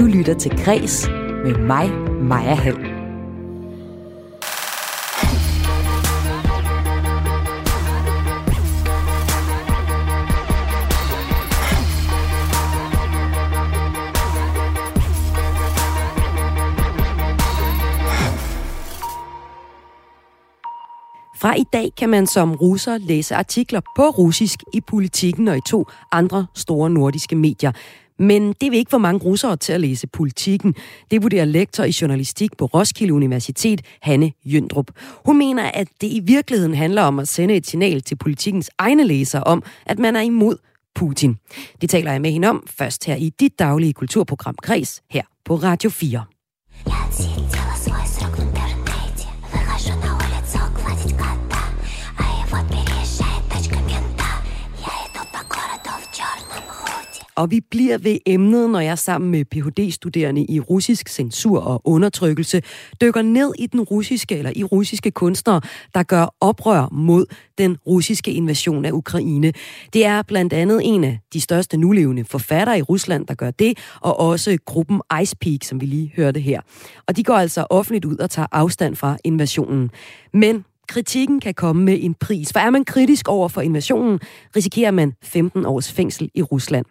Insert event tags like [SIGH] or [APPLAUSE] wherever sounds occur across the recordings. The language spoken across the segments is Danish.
Du lytter til Græs med mig, Maja Hall. Fra i dag kan man som russer læse artikler på russisk i politikken og i to andre store nordiske medier. Men det vil ikke få mange russere til at læse politikken. Det vurderer lektor i journalistik på Roskilde Universitet, Hanne Jøndrup. Hun mener, at det i virkeligheden handler om at sende et signal til politikens egne læsere om, at man er imod Putin. Det taler jeg med hende om først her i dit daglige kulturprogram Kres her på Radio 4. Og vi bliver ved emnet, når jeg sammen med Ph.D.-studerende i russisk censur og undertrykkelse dykker ned i den russiske eller i russiske kunstnere, der gør oprør mod den russiske invasion af Ukraine. Det er blandt andet en af de største nulevende forfattere i Rusland, der gør det, og også gruppen Ice Peak, som vi lige hørte her. Og de går altså offentligt ud og tager afstand fra invasionen. Men kritikken kan komme med en pris. For er man kritisk over for invasionen, risikerer man 15 års fængsel i Rusland.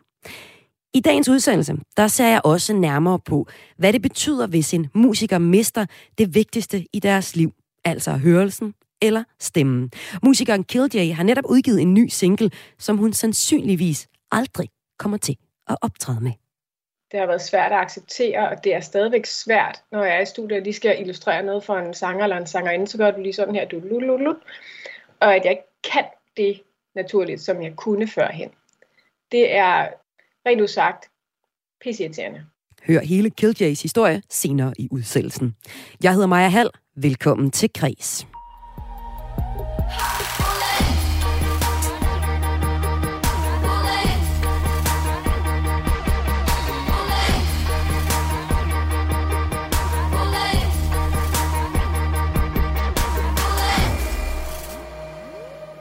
I dagens udsendelse, der ser jeg også nærmere på, hvad det betyder, hvis en musiker mister det vigtigste i deres liv, altså hørelsen eller stemmen. Musikeren Killj har netop udgivet en ny single, som hun sandsynligvis aldrig kommer til at optræde med. Det har været svært at acceptere, og det er stadigvæk svært, når jeg er i studiet og lige skal illustrere noget for en sanger eller en sangerinde, så gør du lige sådan her, du lululul, og at jeg ikke kan det naturligt, som jeg kunne førhen. Det er rent udsagt pisseirriterende. Hør hele Killjays historie senere i udsendelsen. Jeg hedder Maja Hall. Velkommen til Kres.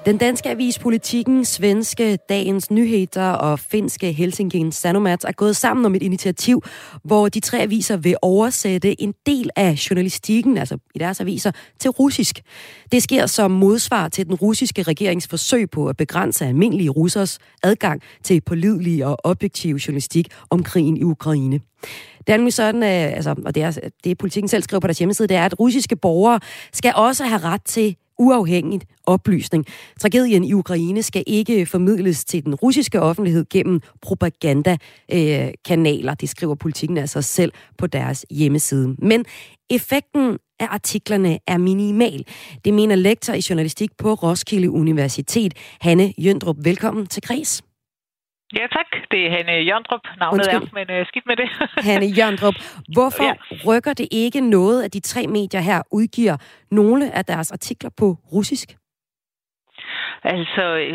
Den danske avis Politiken, svenske Dagens Nyheter og finske Helsingin Sanomat er gået sammen om et initiativ, hvor de tre aviser vil oversætte en del af journalistikken, altså i deres aviser, til russisk. Det sker som modsvar til den russiske regerings forsøg på at begrænse almindelige russers adgang til pålidelig og objektiv journalistik om krigen i Ukraine. Det er nemlig sådan, øh, altså, og det er, det politikken selv skriver på deres hjemmeside, det er, at russiske borgere skal også have ret til uafhængigt oplysning. Tragedien i Ukraine skal ikke formidles til den russiske offentlighed gennem propagandakanaler. Det skriver politikken altså selv på deres hjemmeside. Men effekten af artiklerne er minimal. Det mener lektor i journalistik på Roskilde Universitet, Hanne Jøndrup. Velkommen til Kreds. Ja, tak. Det er Hanne Jørndrup. Navnet Undskyld. er, men uh, skidt med det. [LAUGHS] Hanne Jørndrup, hvorfor ja. rykker det ikke noget, at de tre medier her udgiver nogle af deres artikler på russisk? Altså, øh,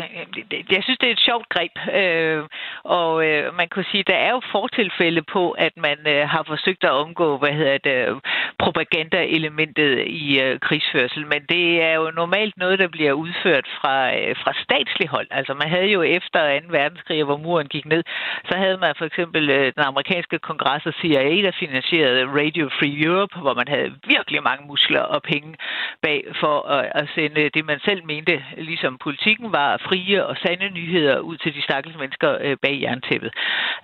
jeg synes, det er et sjovt greb, øh, og øh, man kunne sige, der er jo fortilfælde på, at man øh, har forsøgt at omgå, hvad hedder det, propagandaelementet i øh, krigsførsel, men det er jo normalt noget, der bliver udført fra, øh, fra statslig hold. Altså, man havde jo efter 2. verdenskrig, hvor muren gik ned, så havde man for eksempel øh, den amerikanske kongres og CIA, der finansierede Radio Free Europe, hvor man havde virkelig mange muskler og penge bag for at, at sende det, man selv mente, ligesom politikken var frie og sande nyheder ud til de stakkels mennesker øh, bag jerntæppet.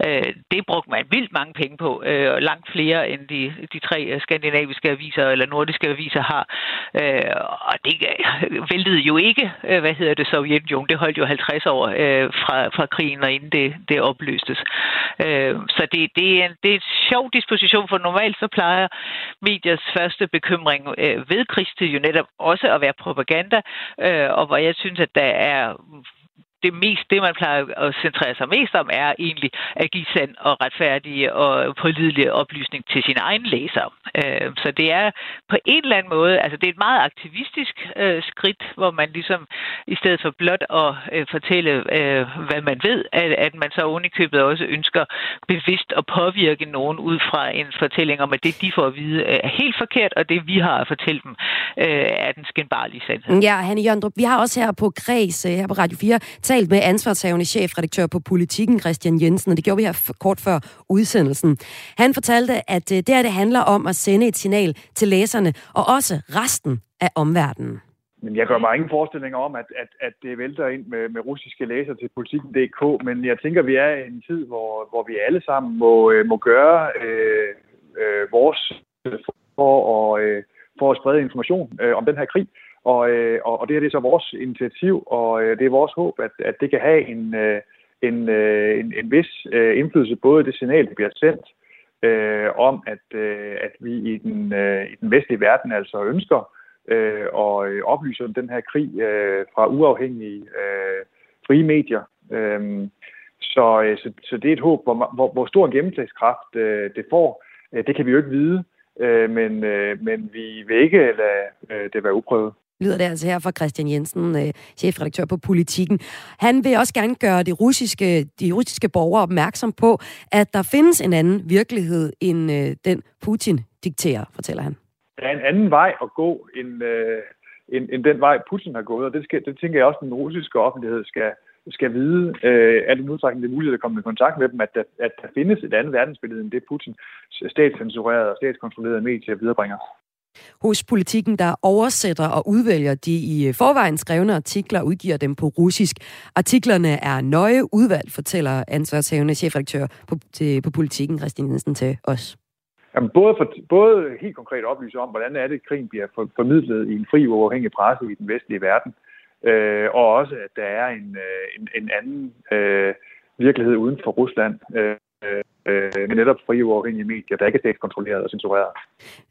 Øh, det brugte man vildt mange penge på, øh, langt flere end de, de tre øh, skandinaviske aviser eller nordiske aviser har. Øh, og det væltede jo ikke, øh, hvad hedder det, Sovjetunionen. Det holdt jo 50 år øh, fra, fra krigen, og inden det, det opløstes. Øh, så det, det, er en, det er en sjov disposition, for normalt så plejer mediers første bekymring øh, ved krigstid jo netop også at være propaganda, øh, og hvor jeg synes, at der er det mest, det man plejer at centrere sig mest om, er egentlig at give sand og retfærdige og pålidelige oplysning til sine egne læsere. Øh, så det er på en eller anden måde, altså det er et meget aktivistisk øh, skridt, hvor man ligesom i stedet for blot at øh, fortælle, øh, hvad man ved, at, man så ovenikøbet også ønsker bevidst at påvirke nogen ud fra en fortælling om, at det de får at vide øh, er helt forkert, og det vi har at fortælle dem øh, er den skinbarlige sandhed. Ja, Hanne Jørndrup, vi har også her på Græs, her på Radio 4, talt med ansvarshavende chefredaktør på Politiken, Christian Jensen, og det gjorde vi her kort før udsendelsen. Han fortalte, at øh, det her det handler om at sende et signal til læserne, og også resten af omverdenen. Men jeg gør mig ingen forestillinger om, at, at, at det vælter ind med, med russiske læser til politikken.dk, men jeg tænker, at vi er i en tid, hvor, hvor vi alle sammen må, øh, må gøre øh, øh, vores for at, øh, for at sprede information øh, om den her krig. Og, øh, og det her det er så vores initiativ, og øh, det er vores håb, at, at det kan have en, øh, en, øh, en, en vis øh, indflydelse både det signal, der bliver sendt, øh, om at, øh, at vi i den, øh, i den vestlige verden altså ønsker øh, og øh, oplyse om den her krig øh, fra uafhængige øh, frie medier. Øh, så, øh, så, så det er et håb, hvor, hvor, hvor stor gennemslagskraft øh, det får, øh, det kan vi jo ikke vide, øh, men, øh, men vi vil ikke lade øh, det være uprøvet lyder det altså her fra Christian Jensen, øh, chefredaktør på Politiken. Han vil også gerne gøre de russiske, de russiske borgere opmærksom på, at der findes en anden virkelighed end øh, den Putin dikterer, fortæller han der er en anden vej at gå, end, øh, end, end den vej, Putin har gået, og det, skal, det tænker jeg også, at den russiske offentlighed skal, skal vide, øh, at det udstrækning det er muligt at komme i kontakt med dem, at der, at der findes et andet verdensbillede end det, Putin statscensurerede og statskontrollerede medier viderebringer. Hos politikken, der oversætter og udvælger de i øh, forvejen skrevne artikler og udgiver dem på russisk. Artiklerne er nøje udvalgt, fortæller ansvarshævende chefredaktør på, til, på politikken, Christian Jensen, til os. Jamen, både, for, både helt konkret oplyse om, hvordan er det, at krigen bliver for, formidlet i en fri uafhængig presse i den vestlige verden, øh, og også, at der er en, øh, en, en anden øh, virkelighed uden for Rusland, øh, øh, med netop frie uafhængige medier, der ikke er statskontrolleret og censureret.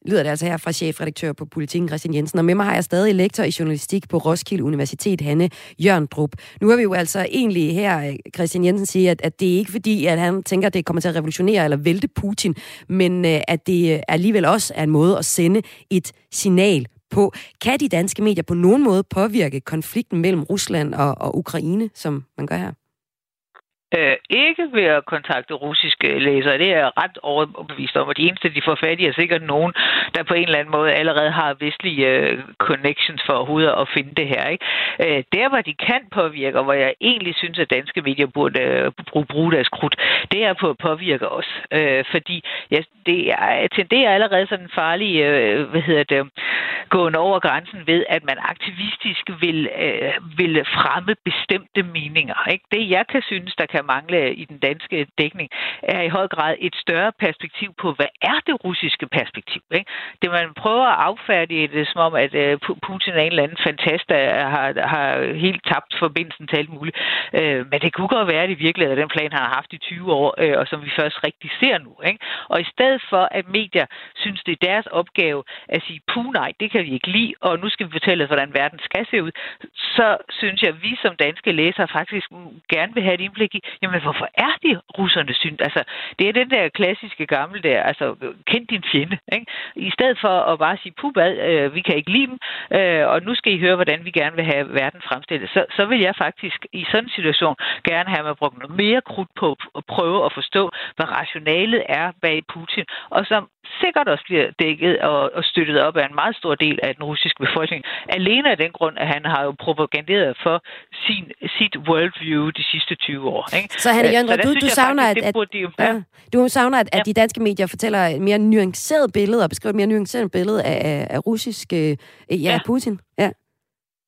Lyder det altså her fra chefredaktør på Politiken, Christian Jensen. Og med mig har jeg stadig lektor i journalistik på Roskilde Universitet, Hanne Jørndrup. Nu har vi jo altså egentlig her, Christian Jensen siger, at, at det er ikke fordi, at han tænker, at det kommer til at revolutionere eller vælte Putin, men øh, at det alligevel også er en måde at sende et signal på. Kan de danske medier på nogen måde påvirke konflikten mellem Rusland og, og Ukraine, som man gør her? Øh, ikke ved at kontakte russiske læsere. Det er jeg ret overbevist om, og de eneste, de får fat i, er sikkert nogen, der på en eller anden måde allerede har vestlige øh, connections for overhovedet at finde det her. Ikke? Øh, der, hvor de kan påvirke, og hvor jeg egentlig synes, at danske medier burde øh, bruge, bruge deres krudt, det er på at påvirke os. Øh, fordi ja, det er, tenderer allerede sådan en farlig, øh, hvad hedder det, gående over grænsen ved, at man aktivistisk vil, øh, vil fremme bestemte meninger. Ikke? Det, jeg kan synes, der kan kan mangle i den danske dækning, er i høj grad et større perspektiv på, hvad er det russiske perspektiv? Ikke? Det man prøver at affærdige det, som om, at øh, Putin er en eller anden fantast, der har, har helt tabt forbindelsen til alt muligt. Øh, men det kunne godt være, at det virkelig er den plan, han har haft i 20 år, øh, og som vi først rigtig ser nu. Ikke? Og i stedet for, at medier synes, det er deres opgave at sige, puh nej, det kan vi ikke lide, og nu skal vi fortælle hvordan verden skal se ud, så synes jeg, at vi som danske læsere faktisk gerne vil have et indblik i, jamen hvorfor er de russerne synd? Altså, det er den der klassiske gamle der, altså, kend din fjende, ikke? I stedet for at bare sige, pubad, øh, vi kan ikke lide dem, øh, og nu skal I høre, hvordan vi gerne vil have verden fremstillet, så, så vil jeg faktisk i sådan en situation gerne have mig brugt noget mere krudt på at prøve at forstå, hvad rationalet er bag Putin, og som sikkert også bliver dækket og, og støttet op af en meget stor del af den russiske befolkning. Alene af den grund, at han har jo propaganderet for sin, sit worldview de sidste 20 år. Ikke? Så Hanne Jørgen, du, du savner, faktisk, at, at, de, ja. du savner, at, at de danske medier fortæller et mere nuanceret billede og beskriver et mere nuanceret billede af, af, af russisk øh, ja, ja. Putin. Ja.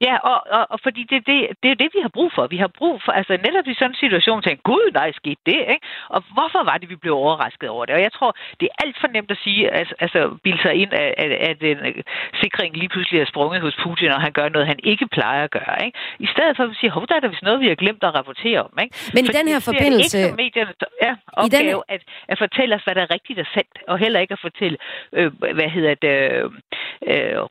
Ja, og, og, og fordi det, det, det er det, vi har brug for. Vi har brug for, altså netop i sådan en situation, tænke, gud, nej, skete det, ikke? Og hvorfor var det, vi blev overrasket over det? Og jeg tror, det er alt for nemt at sige, altså, altså bilde sig ind, at, at, at den øh, sikring lige pludselig er sprunget hos Putin, og han gør noget, han ikke plejer at gøre, ikke? I stedet for at sige, hov, der er der vist noget, vi har glemt at rapportere om, ikke? Men i den her forbindelse... Det er ikke medierne, ja, opgave den... at, at fortælle os, hvad der er rigtigt og sandt, og heller ikke at fortælle, øh, hvad hedder det, øh,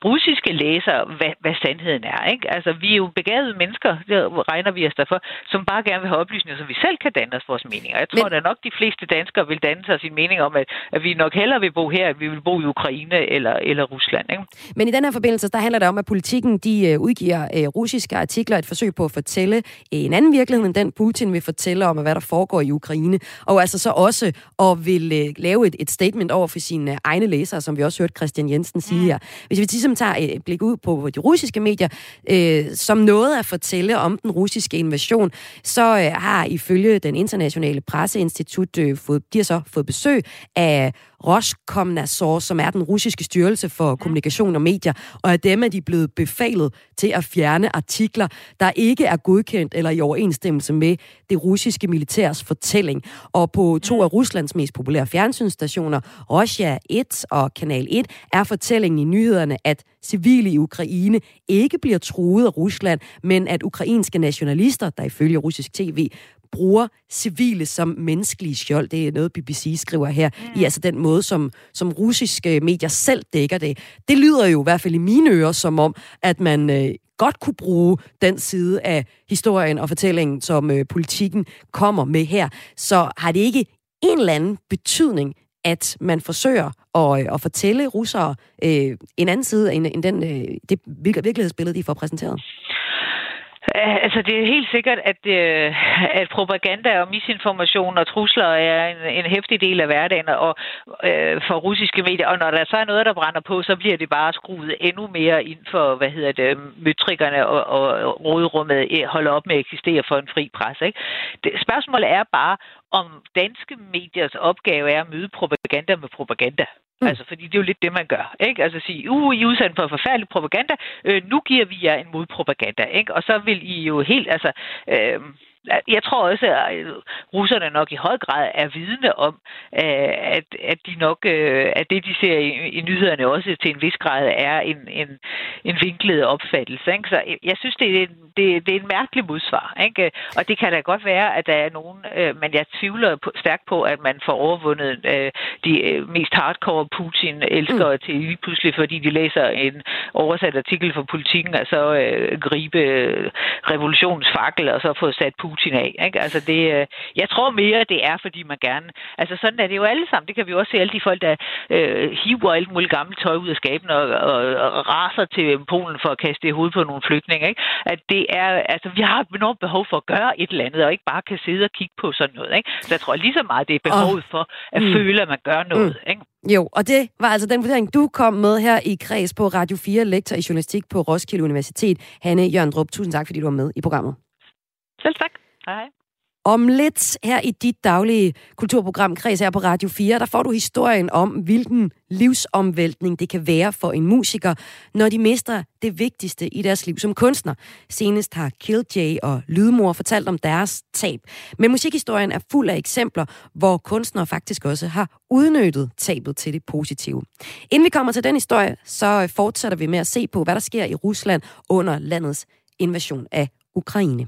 russiske læsere, hvad, hvad sandheden er, ikke? Altså, vi er jo begavede mennesker, det regner vi os derfor, som bare gerne vil have oplysninger, så vi selv kan danne os vores meninger. Jeg tror, Men... at nok de fleste danskere vil danne sig sin mening om, at, at vi nok hellere vil bo her, at vi vil bo i Ukraine eller, eller Rusland. Ikke? Men i den her forbindelse, der handler det om, at politikken de øh, udgiver uh, russiske artikler, et forsøg på at fortælle uh, en anden virkelighed, end den Putin vil fortælle om, hvad der foregår i Ukraine. Og altså så også at vil uh, lave et, et statement over for sine uh, egne læsere, som vi også hørte Christian Jensen sige mm. her. Hvis vi ligesom tager et blik ud på de russiske medier, øh, som noget at fortælle om den russiske invasion, så øh, har ifølge den internationale presseinstitut øh, fået, de har så fået besøg af Roskomnadzor, som er den russiske styrelse for kommunikation og medier, og af dem er de blevet befalet til at fjerne artikler, der ikke er godkendt eller i overensstemmelse med det russiske militærs fortælling. Og på to af Ruslands mest populære fjernsynsstationer, Russia 1 og Kanal 1, er fortællingen i nyhederne, at civile i Ukraine ikke bliver truet af Rusland, men at ukrainske nationalister, der ifølge russisk tv bruger civile som menneskelige skjold. Det er noget, BBC skriver her, mm. i altså den måde, som, som russiske medier selv dækker det. Det lyder jo i hvert fald i mine ører som om, at man øh, godt kunne bruge den side af historien og fortællingen, som øh, politikken kommer med her. Så har det ikke en eller anden betydning, at man forsøger at, øh, at fortælle russere øh, en anden side end, end den, øh, det virkelighedsbillede, de får præsenteret? Altså, det er helt sikkert, at, øh, at propaganda og misinformation og trusler er en, en hæftig del af hverdagen og, øh, for russiske medier. Og når der så er noget, der brænder på, så bliver det bare skruet endnu mere ind for, hvad hedder det, metrikkerne og, og rådrummet holder op med at eksistere for en fri pres. Ikke? Det, spørgsmålet er bare, om danske mediers opgave er at møde propaganda med propaganda. Mm. Altså, fordi det er jo lidt det, man gør. Ikke? Altså sige, uh, I er udsendt for forfærdelig propaganda, øh, nu giver vi jer en modpropaganda. Ikke? Og så vil I jo helt, altså... Øh, jeg tror også, at øh, russerne nok i høj grad er vidne om, øh, at, at de nok, øh, at det, de ser i, i nyhederne også til en vis grad er en, en, en vinklet opfattelse. Ikke? Så jeg synes, det er, en, det, det er en mærkelig modsvar. Ikke? Og det kan da godt være, at der er nogen, men jeg tvivler på, stærkt på, at man får overvundet de mest hardcore Putin-elskere mm. til lige pludselig, fordi de læser en oversat artikel fra politikken, og så gribe revolutionens fakkel, og så få sat Putin Putin af. Ikke? Altså det, øh, jeg tror mere, det er, fordi man gerne... Altså sådan er det jo alle sammen. Det kan vi også se alle de folk, der øh, hiver alt muligt gammelt tøj ud af skaben og, og, og raser til Polen for at kaste det i hovedet på nogle flygtninge. Ikke? At det er... Altså vi har enormt behov for at gøre et eller andet, og ikke bare kan sidde og kigge på sådan noget. Ikke? Så jeg tror lige så meget, det er behovet for at mm. føle, at man gør noget. Mm. Ikke? Jo, og det var altså den vurdering, du kom med her i kreds på Radio 4, lektor i journalistik på Roskilde Universitet. Hanne Jørgendrup, tusind tak, fordi du var med i programmet. Selv tak. Hej. Om lidt her i dit daglige kulturprogram Kreds her på Radio 4, der får du historien om, hvilken livsomvæltning det kan være for en musiker, når de mister det vigtigste i deres liv som kunstner. Senest har Killjay og Lydmor fortalt om deres tab. Men musikhistorien er fuld af eksempler, hvor kunstnere faktisk også har udnyttet tabet til det positive. Inden vi kommer til den historie, så fortsætter vi med at se på, hvad der sker i Rusland under landets invasion af Ukraine.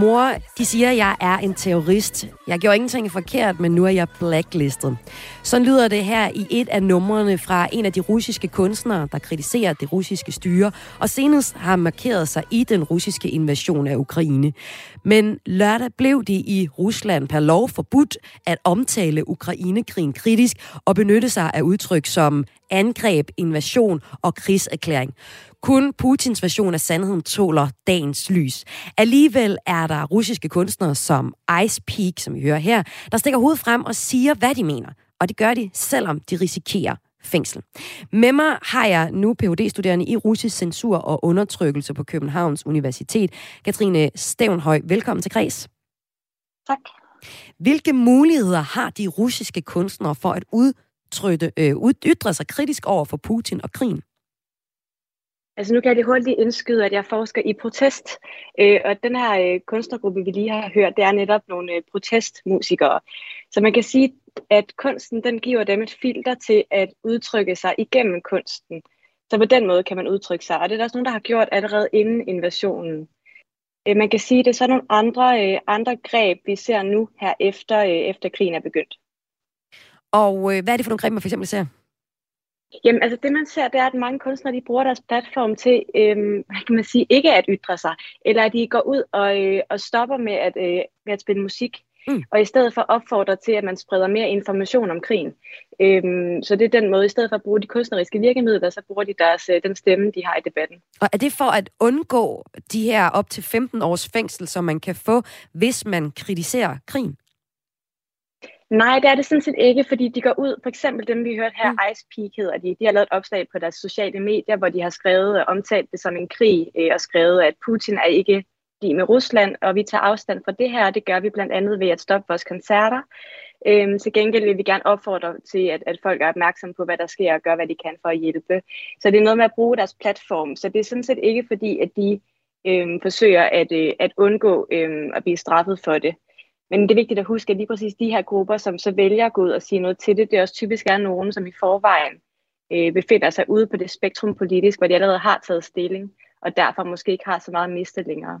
Mor, de siger, at jeg er en terrorist. Jeg gjorde ingenting forkert, men nu er jeg blacklistet. Sådan lyder det her i et af numrene fra en af de russiske kunstnere, der kritiserer det russiske styre, og senest har markeret sig i den russiske invasion af Ukraine. Men lørdag blev det i Rusland per lov forbudt at omtale Ukrainekrigen kritisk og benytte sig af udtryk som angreb, invasion og krigserklæring. Kun Putins version af sandheden tåler dagens lys. Alligevel er der russiske kunstnere som Ice Peak, som vi hører her, der stikker hovedet frem og siger, hvad de mener. Og det gør de, selvom de risikerer fængsel. Med mig har jeg nu Ph.D.-studerende i russisk censur og undertrykkelse på Københavns Universitet. Katrine Stævnhøj, velkommen til Græs. Tak. Hvilke muligheder har de russiske kunstnere for at udtrykke, øh, ytre sig kritisk over for Putin og krigen? Altså nu kan jeg lige hurtigt indskyde, at jeg forsker i protest, øh, og den her øh, kunstnergruppe, vi lige har hørt, det er netop nogle øh, protestmusikere. Så man kan sige, at kunsten den giver dem et filter til at udtrykke sig igennem kunsten. Så på den måde kan man udtrykke sig, og det er der også nogen, der har gjort allerede inden invasionen. Øh, man kan sige, at det er så nogle andre, øh, andre greb, vi ser nu her efter, øh, efter krigen er begyndt. Og hvad er det for nogle greb, man for eksempel ser? Jamen, altså det man ser, det er, at mange kunstnere, de bruger deres platform til, øhm, hvad kan man sige, ikke at ytre sig, eller at de går ud og, øh, og stopper med at, øh, med at spille musik, mm. og i stedet for opfordrer til, at man spreder mere information om krigen. Øhm, så det er den måde, i stedet for at bruge de kunstneriske virkemidler, så bruger de deres, øh, den stemme, de har i debatten. Og er det for at undgå de her op til 15 års fængsel, som man kan få, hvis man kritiserer krigen? Nej, det er det sådan set ikke, fordi de går ud, for eksempel dem, vi hørte her, mm. Ice Peak hedder de, de har lavet et opslag på deres sociale medier, hvor de har skrevet og omtalt det som en krig, øh, og skrevet, at Putin er ikke med Rusland, og vi tager afstand fra det her, og det gør vi blandt andet ved at stoppe vores koncerter. Øhm, til gengæld vil vi gerne opfordre til, at, at folk er opmærksomme på, hvad der sker, og gør, hvad de kan for at hjælpe. Så det er noget med at bruge deres platform. Så det er sådan set ikke fordi, at de øhm, forsøger at, øh, at undgå øhm, at blive straffet for det. Men det er vigtigt at huske, at lige præcis de her grupper, som så vælger at gå ud og sige noget til det, det er også typisk er nogen, som i forvejen øh, befinder sig ude på det spektrum politisk, hvor de allerede har taget stilling, og derfor måske ikke har så meget at miste længere.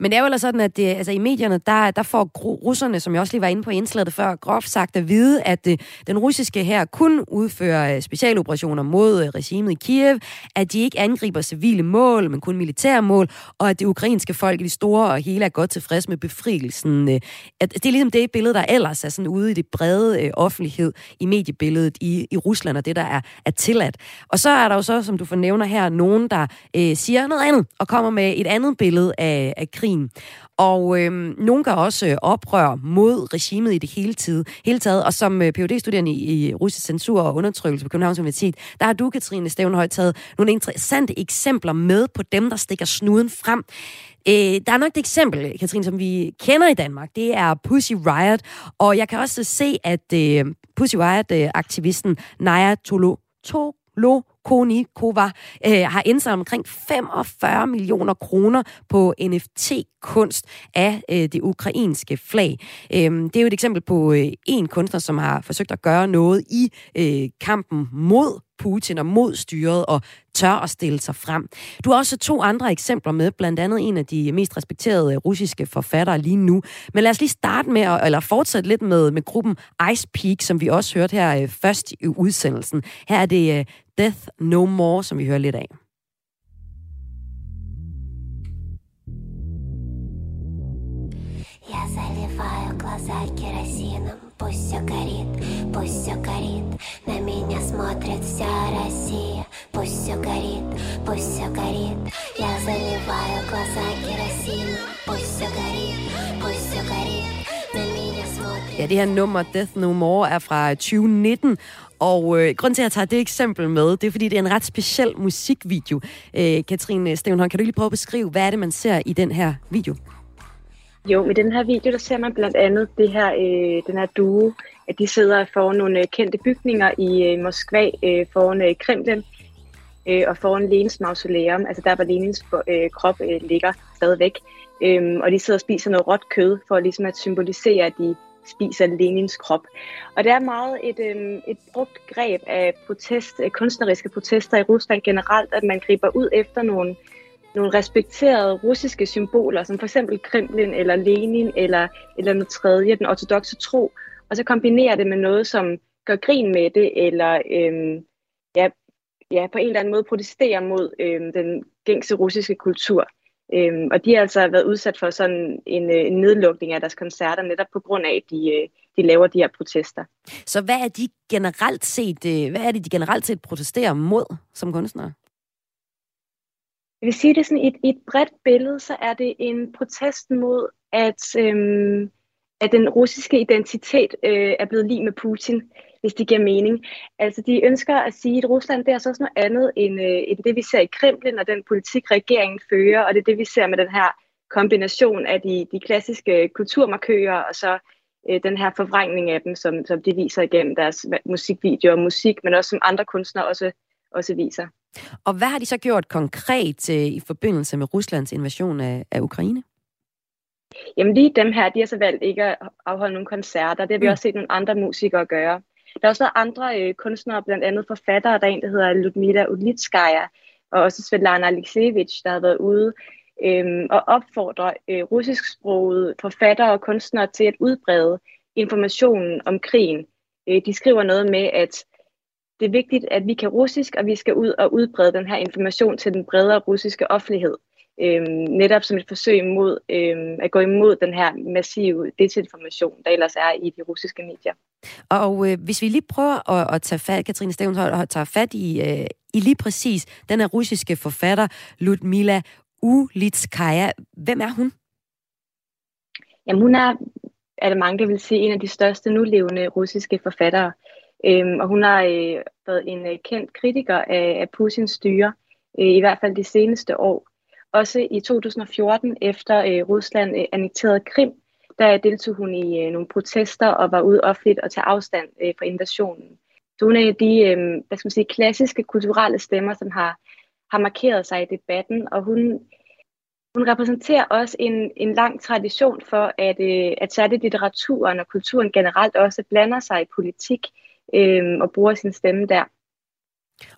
Men det er jo ellers sådan, at det, altså i medierne, der, der får russerne, som jeg også lige var inde på indslaget før, groft sagt at vide, at øh, den russiske her kun udfører øh, specialoperationer mod øh, regimet i Kiev, at de ikke angriber civile mål, men kun militære mål, og at det ukrainske folk i det store og hele er godt tilfreds med befrielsen. Øh. At det er ligesom det billede, der ellers er sådan ude i det brede øh, offentlighed i mediebilledet i, i Rusland, og det, der er, er tilladt. Og så er der jo så, som du fornævner her, nogen, der øh, siger noget andet, og kommer med et andet billede af, af krigen krigen. Og øh, nogen gør også øh, oprør mod regimet i det hele, tid, hele taget. Og som øh, phd studerende i, i russisk censur og undertrykkelse på Københavns Universitet, der har du, Katrine Stævnhøj, taget nogle interessante eksempler med på dem, der stikker snuden frem. Øh, der er nok et eksempel, Katrine, som vi kender i Danmark. Det er Pussy Riot. Og jeg kan også se, at øh, Pussy Riot-aktivisten Naya Tolo, Tolo Konikova øh, har indsamlet omkring 45 millioner kroner på NFT-kunst af øh, det ukrainske flag. Øh, det er jo et eksempel på øh, en kunstner, som har forsøgt at gøre noget i øh, kampen mod Putin og mod styret og tør at stille sig frem. Du har også to andre eksempler med, blandt andet en af de mest respekterede øh, russiske forfattere lige nu. Men lad os lige starte med, at, eller fortsætte lidt med, med gruppen Ice Peak, som vi også hørte her øh, først i udsendelsen. Her er det øh, Death No More, som vi hører lidt af. Я заливаю глаза керосином Пусть все горит, пусть все горит На меня смотрит вся Россия Пусть все горит, пусть все горит Я заливаю глаза керосином Пусть все горит, пусть все горит На меня смотрит Ja, det her nummer Death No More er fra 2019, og øh, grund til, at jeg tager det eksempel med, det er, fordi det er en ret speciel musikvideo. Øh, Katrine Stevenholm, kan du lige prøve at beskrive, hvad er det, man ser i den her video? Jo, med den her video, der ser man blandt andet det her, øh, den her duo, at de sidder foran nogle øh, kendte bygninger i øh, Moskva, øh, foran øh, Kremlen, øh, og foran Lenins mausoleum, altså der, hvor Lenins øh, krop øh, ligger stadigvæk. Øh, og de sidder og spiser noget råt kød, for ligesom at symbolisere, at de spiser Lenins krop. Og det er meget et, øh, et brugt greb af protest, kunstneriske protester i Rusland generelt, at man griber ud efter nogle, nogle respekterede russiske symboler, som for eksempel Kremlin eller Lenin eller, eller noget tredje, den ortodoxe tro, og så kombinerer det med noget, som gør grin med det, eller øh, ja, ja, på en eller anden måde protesterer mod øh, den gængse russiske kultur. Øhm, og de har altså været udsat for sådan en, øh, en nedlukning af deres koncerter, netop på grund af, at de, øh, de laver de her protester. Så hvad er de generelt set, øh, hvad er det, de generelt set protesterer mod som kunstnere? Jeg vil sige det sådan, i et, et bredt billede, så er det en protest mod, at, øhm, at den russiske identitet øh, er blevet lige med Putin hvis det giver mening. Altså, de ønsker at sige, at Rusland det er så også noget andet end, øh, end det, vi ser i Kremlin og den politik, regeringen fører, og det er det, vi ser med den her kombination af de, de klassiske kulturmarkører og så øh, den her forvrængning af dem, som, som de viser igennem deres musikvideoer og musik, men også som andre kunstnere også, også viser. Og hvad har de så gjort konkret øh, i forbindelse med Ruslands invasion af, af Ukraine? Jamen lige dem her, de har så valgt ikke at afholde nogle koncerter. Det har vi mm. også set nogle andre musikere gøre. Der er også været andre øh, kunstnere, blandt andet forfattere, der er en, der hedder Ludmila Ulitskaya, og også Svetlana Alexievich, der har været ude øh, og opfordre øh, russisksprogede forfattere og kunstnere til at udbrede informationen om krigen. Øh, de skriver noget med, at det er vigtigt, at vi kan russisk, og vi skal ud og udbrede den her information til den bredere russiske offentlighed. Øhm, netop som et forsøg mod øhm, at gå imod den her massive desinformation, der ellers er i de russiske medier. Og øh, hvis vi lige prøver at, at tage fat, Katrine Stævnshøj, og tage fat i, øh, i lige præcis den her russiske forfatter, Ludmila Ulitskaya. Hvem er hun? Jamen, hun er, er det mange, der vil sige, en af de største nulevende russiske forfattere. Øhm, og hun har øh, været en øh, kendt kritiker af, af Putins styre, øh, i hvert fald de seneste år. Også i 2014, efter øh, Rusland øh, annekterede Krim, der deltog hun i øh, nogle protester og var ude offentligt og tage afstand øh, fra invasionen. Så hun er de øh, hvad skal man sige, klassiske kulturelle stemmer, som har, har markeret sig i debatten, og hun, hun repræsenterer også en, en lang tradition for, at, øh, at særligt litteraturen og kulturen generelt også blander sig i politik øh, og bruger sin stemme der.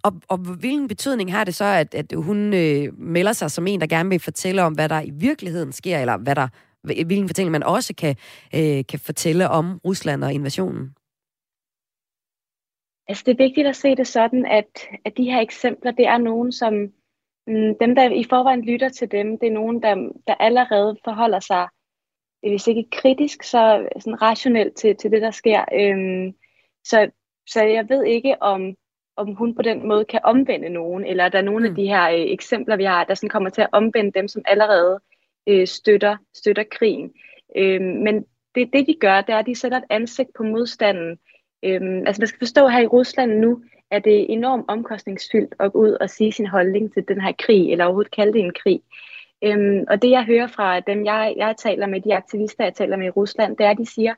Og, og hvilken betydning har det så, at, at hun øh, melder sig som en, der gerne vil fortælle om, hvad der i virkeligheden sker, eller hvad der, hvilken fortælling man også kan, øh, kan fortælle om Rusland og invasionen? Altså det er vigtigt at se det sådan, at, at de her eksempler, det er nogen, som mm, dem, der i forvejen lytter til dem, det er nogen, der, der allerede forholder sig, hvis ikke kritisk, så sådan rationelt til, til det, der sker. Øhm, så, så jeg ved ikke, om, om hun på den måde kan omvende nogen, eller der er nogle mm. af de her øh, eksempler, vi har, der sådan kommer til at omvende dem, som allerede øh, støtter, støtter krigen. Øh, men det, det, de gør, det er, at de sætter et ansigt på modstanden. Øh, altså man skal forstå, her i Rusland nu, at det er enormt omkostningsfyldt at gå ud og sige sin holdning til den her krig, eller overhovedet kalde det en krig. Øhm, og det jeg hører fra dem, jeg, jeg taler med, de aktivister, jeg taler med i Rusland, det er, at de siger,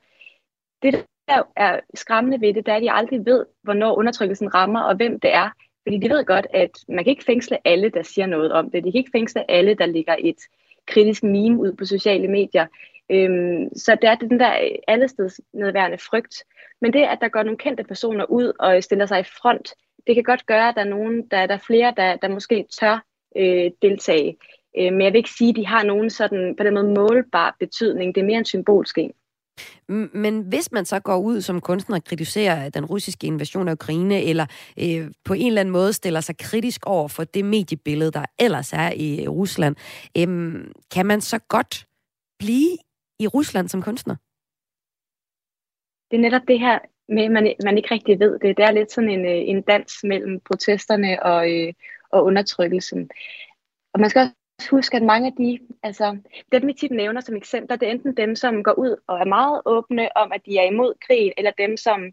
det der er skræmmende ved det, det er, at de aldrig ved, hvornår undertrykkelsen rammer, og hvem det er. Fordi de ved godt, at man kan ikke fængsle alle, der siger noget om det. De kan ikke fængsle alle, der ligger et kritisk meme ud på sociale medier. Øhm, så det er den der allesteds nedværende frygt. Men det, at der går nogle kendte personer ud og stiller sig i front, det kan godt gøre, at der er, nogen, der, der er flere, der, der måske tør øh, deltage. Øh, men jeg vil ikke sige, at de har nogen sådan, på den måde målbar betydning. Det er mere en symbolsk en. Men hvis man så går ud som kunstner og kritiserer den russiske invasion af Ukraine, eller øh, på en eller anden måde stiller sig kritisk over for det mediebillede, der ellers er i Rusland, øh, kan man så godt blive i Rusland som kunstner? Det er netop det her med, at man, man ikke rigtig ved det. Det er lidt sådan en, øh, en dans mellem protesterne og, øh, og undertrykkelsen. Og man skal også huske, at mange af de, altså dem vi tit nævner som eksempler, det er enten dem, som går ud og er meget åbne om, at de er imod krigen, eller dem, som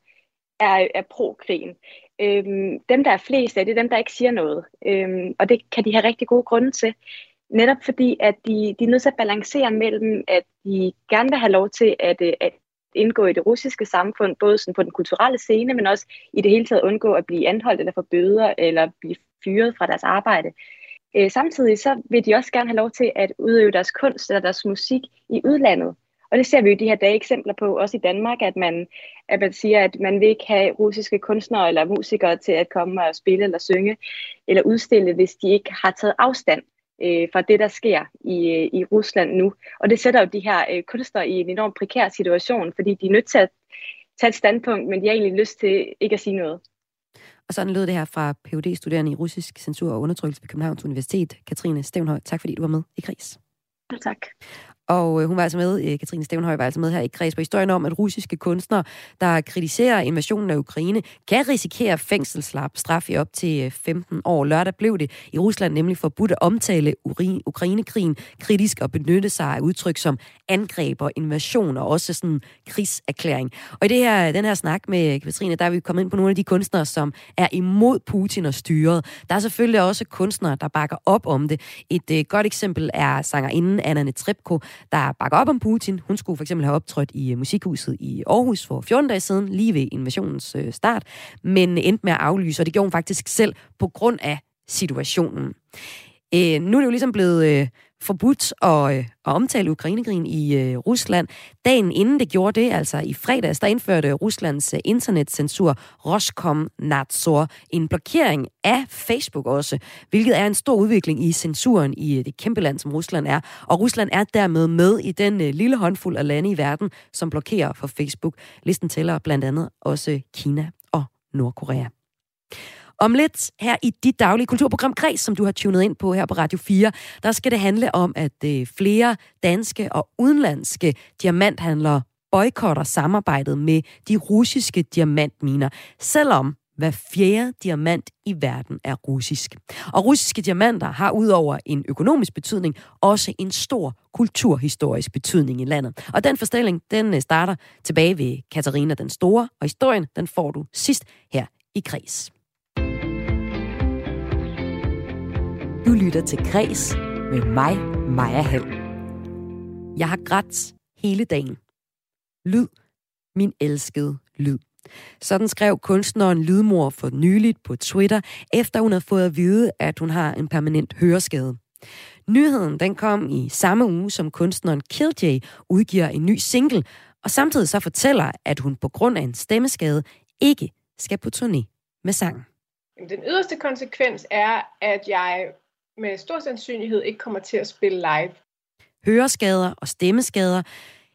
er, er pro-krigen. Øhm, dem, der er flest af, det er dem, der ikke siger noget. Øhm, og det kan de have rigtig gode grunde til. Netop fordi, at de, de er nødt til at balancere mellem, at de gerne vil have lov til at, øh, at indgå i det russiske samfund, både sådan på den kulturelle scene, men også i det hele taget undgå at blive anholdt eller få bøder, eller blive fyret fra deres arbejde. Øh, samtidig så vil de også gerne have lov til at udøve deres kunst eller deres musik i udlandet. Og det ser vi jo de her dage eksempler på, også i Danmark, at man, at man siger, at man vil ikke have russiske kunstnere eller musikere til at komme og spille eller synge eller udstille, hvis de ikke har taget afstand øh, fra det, der sker i, øh, i Rusland nu. Og det sætter jo de her øh, kunstnere i en enormt prekær situation, fordi de er nødt til at tage et standpunkt, men de har egentlig lyst til ikke at sige noget. Og sådan lød det her fra phd studerende i russisk censur og undertrykkelse ved Københavns Universitet, Katrine Stevnhøj. Tak fordi du var med i Kris. Tak. Og øh, hun var altså med, øh, Katrine Stevenhøj var altså med her i kreds på historien om, at russiske kunstnere, der kritiserer invasionen af Ukraine, kan risikere fængselsstraf i op til øh, 15 år. Lørdag blev det i Rusland nemlig forbudt at omtale Ukrainekrigen kritisk og benytte sig af udtryk som angreb og invasion og også sådan krigserklæring. Og i det her, den her snak med Katrine, der er vi kommet ind på nogle af de kunstnere, som er imod Putin og styret. Der er selvfølgelig også kunstnere, der bakker op om det. Et øh, godt eksempel er sangerinden Anna Netrebko, der bakker op om Putin. Hun skulle for eksempel have optrådt i øh, Musikhuset i Aarhus for 14 dage siden, lige ved invasionens øh, start, men endte med at aflyse, og det gjorde hun faktisk selv på grund af situationen. Øh, nu er det jo ligesom blevet øh, forbudt at, øh, at omtale Ukrainekrigen i øh, Rusland. Dagen inden det gjorde det, altså i fredags, der indførte Ruslands øh, internetcensur Roskomnadzor en blokering af Facebook også, hvilket er en stor udvikling i censuren i øh, det kæmpe land, som Rusland er. Og Rusland er dermed med i den øh, lille håndfuld af lande i verden, som blokerer for Facebook. Listen tæller blandt andet også Kina og Nordkorea. Om lidt her i dit daglige kulturprogram Kreds, som du har tunet ind på her på Radio 4, der skal det handle om, at øh, flere danske og udenlandske diamanthandlere boykotter samarbejdet med de russiske diamantminer, selvom hver fjerde diamant i verden er russisk. Og russiske diamanter har udover en økonomisk betydning også en stor kulturhistorisk betydning i landet. Og den forestilling, den øh, starter tilbage ved Katarina den Store, og historien, den får du sidst her i Kreds. Du lytter til Græs med mig, Maja Hall. Jeg har grædt hele dagen. Lyd, min elskede lyd. Sådan skrev kunstneren Lydmor for nyligt på Twitter, efter hun havde fået at vide, at hun har en permanent høreskade. Nyheden den kom i samme uge, som kunstneren Killjay udgiver en ny single, og samtidig så fortæller, at hun på grund af en stemmeskade ikke skal på turné med sangen. Den yderste konsekvens er, at jeg med stor sandsynlighed ikke kommer til at spille live. Høreskader og stemmeskader.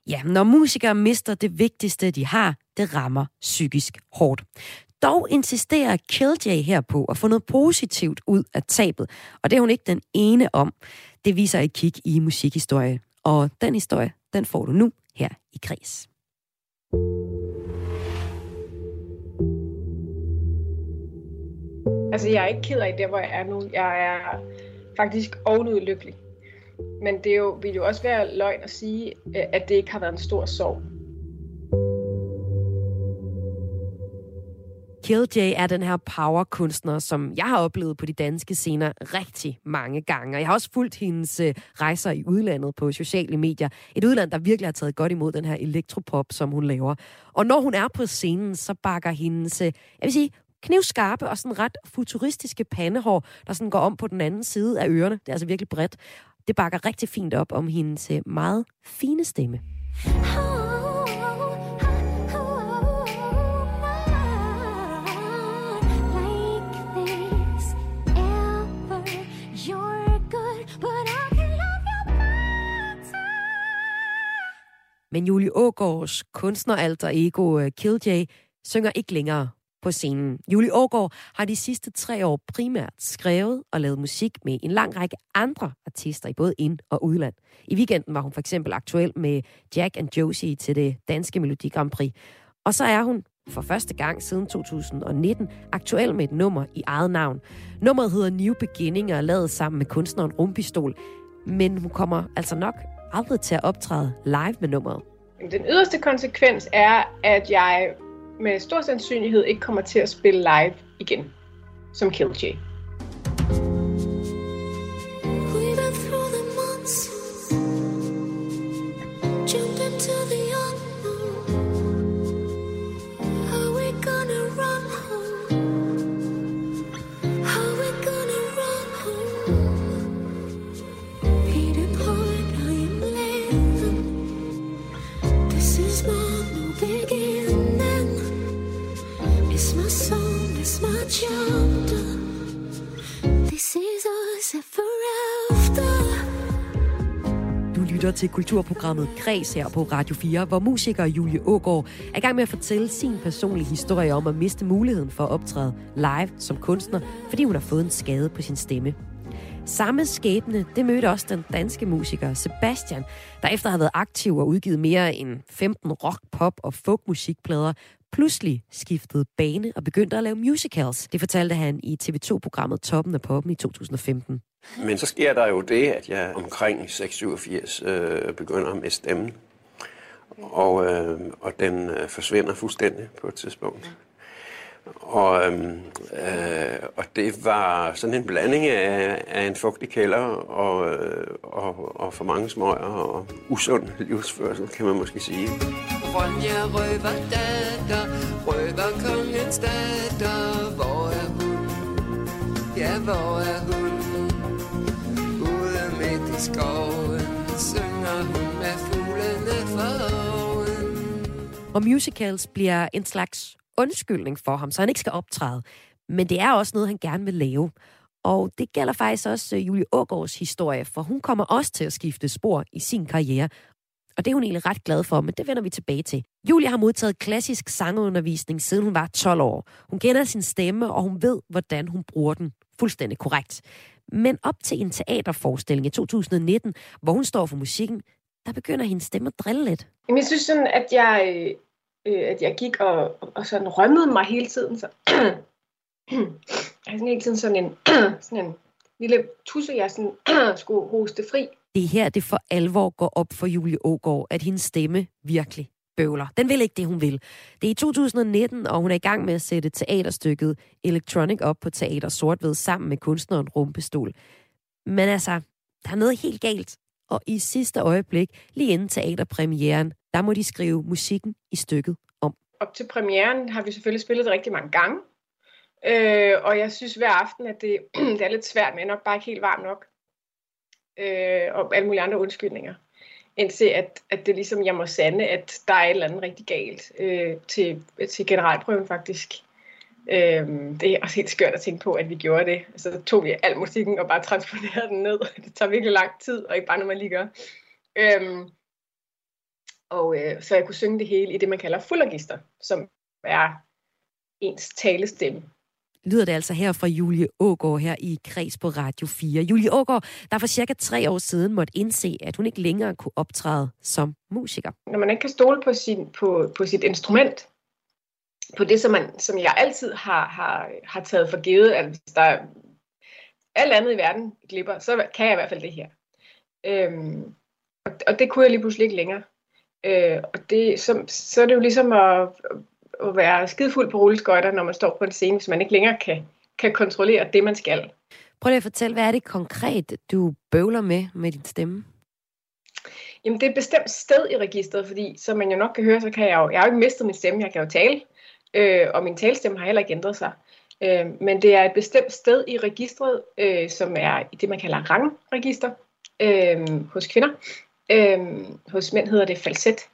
Ja, når musikere mister det vigtigste, de har, det rammer psykisk hårdt. Dog insisterer Killjay her på at få noget positivt ud af tabet, og det er hun ikke den ene om. Det viser et kig i musikhistorie, og den historie, den får du nu her i Kris. Altså, jeg er ikke ked af det, hvor jeg er nu. Jeg er faktisk ovenud lykkelig. Men det er jo, vil jo også være løgn at sige, øh, at det ikke har været en stor sorg. Killjay er den her powerkunstner, som jeg har oplevet på de danske scener rigtig mange gange. Og jeg har også fulgt hendes øh, rejser i udlandet på sociale medier. Et udland, der virkelig har taget godt imod den her elektropop, som hun laver. Og når hun er på scenen, så bakker hendes, øh, jeg vil sige, knivskarpe og sådan ret futuristiske pandehår, der sådan går om på den anden side af ørerne. Det er altså virkelig bredt. Det bakker rigtig fint op om hendes øh, meget fine stemme. Men Julie Ågaards kunstneralter ego øh, Killjay synger ikke længere på scenen. Julie Ågaard har de sidste tre år primært skrevet og lavet musik med en lang række andre artister i både ind- og udland. I weekenden var hun for eksempel aktuel med Jack and Josie til det danske Melodi Grand Prix. Og så er hun for første gang siden 2019 aktuel med et nummer i eget navn. Nummeret hedder New Beginning og er lavet sammen med kunstneren Rumpistol. Men hun kommer altså nok aldrig til at optræde live med nummeret. Den yderste konsekvens er, at jeg med stor sandsynlighed ikke kommer til at spille live igen som Killjay. Lytter til kulturprogrammet Kres her på Radio 4, hvor musiker Julie Ågaard er i gang med at fortælle sin personlige historie om at miste muligheden for at optræde live som kunstner, fordi hun har fået en skade på sin stemme. Samme skæbne, det mødte også den danske musiker Sebastian, der efter at have været aktiv og udgivet mere end 15 rock, pop og folk musikplader, pludselig skiftede bane og begyndte at lave musicals. Det fortalte han i TV2-programmet Toppen af Poppen i 2015. Men så sker der jo det, at jeg omkring 687 øh, begynder med stemmen. Og, øh, og den øh, forsvinder fuldstændig på et tidspunkt. Og, øhm, øh, og det var sådan en blanding af, af en fugtig kælder og, øh, og, og for mange smøger og usund livsførsel, kan man måske sige. Ronja røver datter, røver kongens datter, hvor er hun? Ja, hvor er hun? Skoven, synger hun med fuglene for Og musicals bliver en slags undskyldning for ham, så han ikke skal optræde. Men det er også noget, han gerne vil lave. Og det gælder faktisk også øh, Julie Ågaards historie, for hun kommer også til at skifte spor i sin karriere. Og det er hun egentlig ret glad for, men det vender vi tilbage til. Julia har modtaget klassisk sangundervisning, siden hun var 12 år. Hun kender sin stemme, og hun ved, hvordan hun bruger den fuldstændig korrekt. Men op til en teaterforestilling i 2019, hvor hun står for musikken, der begynder hendes stemme at drille lidt. Jamen, jeg synes sådan, at jeg, øh, at jeg gik og, og sådan rømmede mig hele tiden. Så. [CLEARS THROAT] jeg har sådan hele tiden sådan en, [CLEARS THROAT] sådan en lille tusse, jeg sådan [CLEARS THROAT] skulle hoste fri. Det er her, det for alvor går op for Julie Ågaard, at hendes stemme virkelig bøvler. Den vil ikke det, hun vil. Det er i 2019, og hun er i gang med at sætte teaterstykket Electronic op på Teater Sortved sammen med kunstneren Rumpestol. Men altså, der er noget helt galt. Og i sidste øjeblik, lige inden teaterpremieren, der må de skrive musikken i stykket om. Op til premieren har vi selvfølgelig spillet det rigtig mange gange. Øh, og jeg synes hver aften, at det, [CLEARS THROAT] det er lidt svært, men nok bare ikke helt varmt nok. Øh, og alle mulige andre undskyldninger indse, at, at det ligesom, jeg må sande, at der er et eller andet rigtig galt øh, til, til generalprøven faktisk. Øh, det er også helt skørt at tænke på, at vi gjorde det. Så tog vi al musikken og bare transponerede den ned. Det tager virkelig lang tid, og ikke bare noget, man lige gør. Øh, og øh, så jeg kunne synge det hele i det, man kalder fuldregister, som er ens talestemme lyder det altså her fra Julie Ågård her i Kreds på Radio 4. Julie Ågård, der for cirka tre år siden måtte indse, at hun ikke længere kunne optræde som musiker. Når man ikke kan stole på, sin, på, på sit instrument, på det, som, man, som jeg altid har, har, har taget for givet, at hvis der er alt andet i verden glipper, så kan jeg i hvert fald det her. Øhm, og, og det kunne jeg lige pludselig ikke længere. Øh, og det, så, så er det jo ligesom at, at være skidefuld på rulleskøjter, når man står på en scene, hvis man ikke længere kan, kan kontrollere det, man skal. Prøv lige at fortælle, hvad er det konkret, du bøvler med med din stemme? Jamen, det er et bestemt sted i registret, fordi som man jo nok kan høre, så kan jeg jo, jeg har jo ikke mistet min stemme, jeg kan jo tale, øh, og min talestemme har heller ikke ændret sig. Øh, men det er et bestemt sted i registret, øh, som er i det, man kalder rangregister øh, hos kvinder. Øh, hos mænd hedder det falset.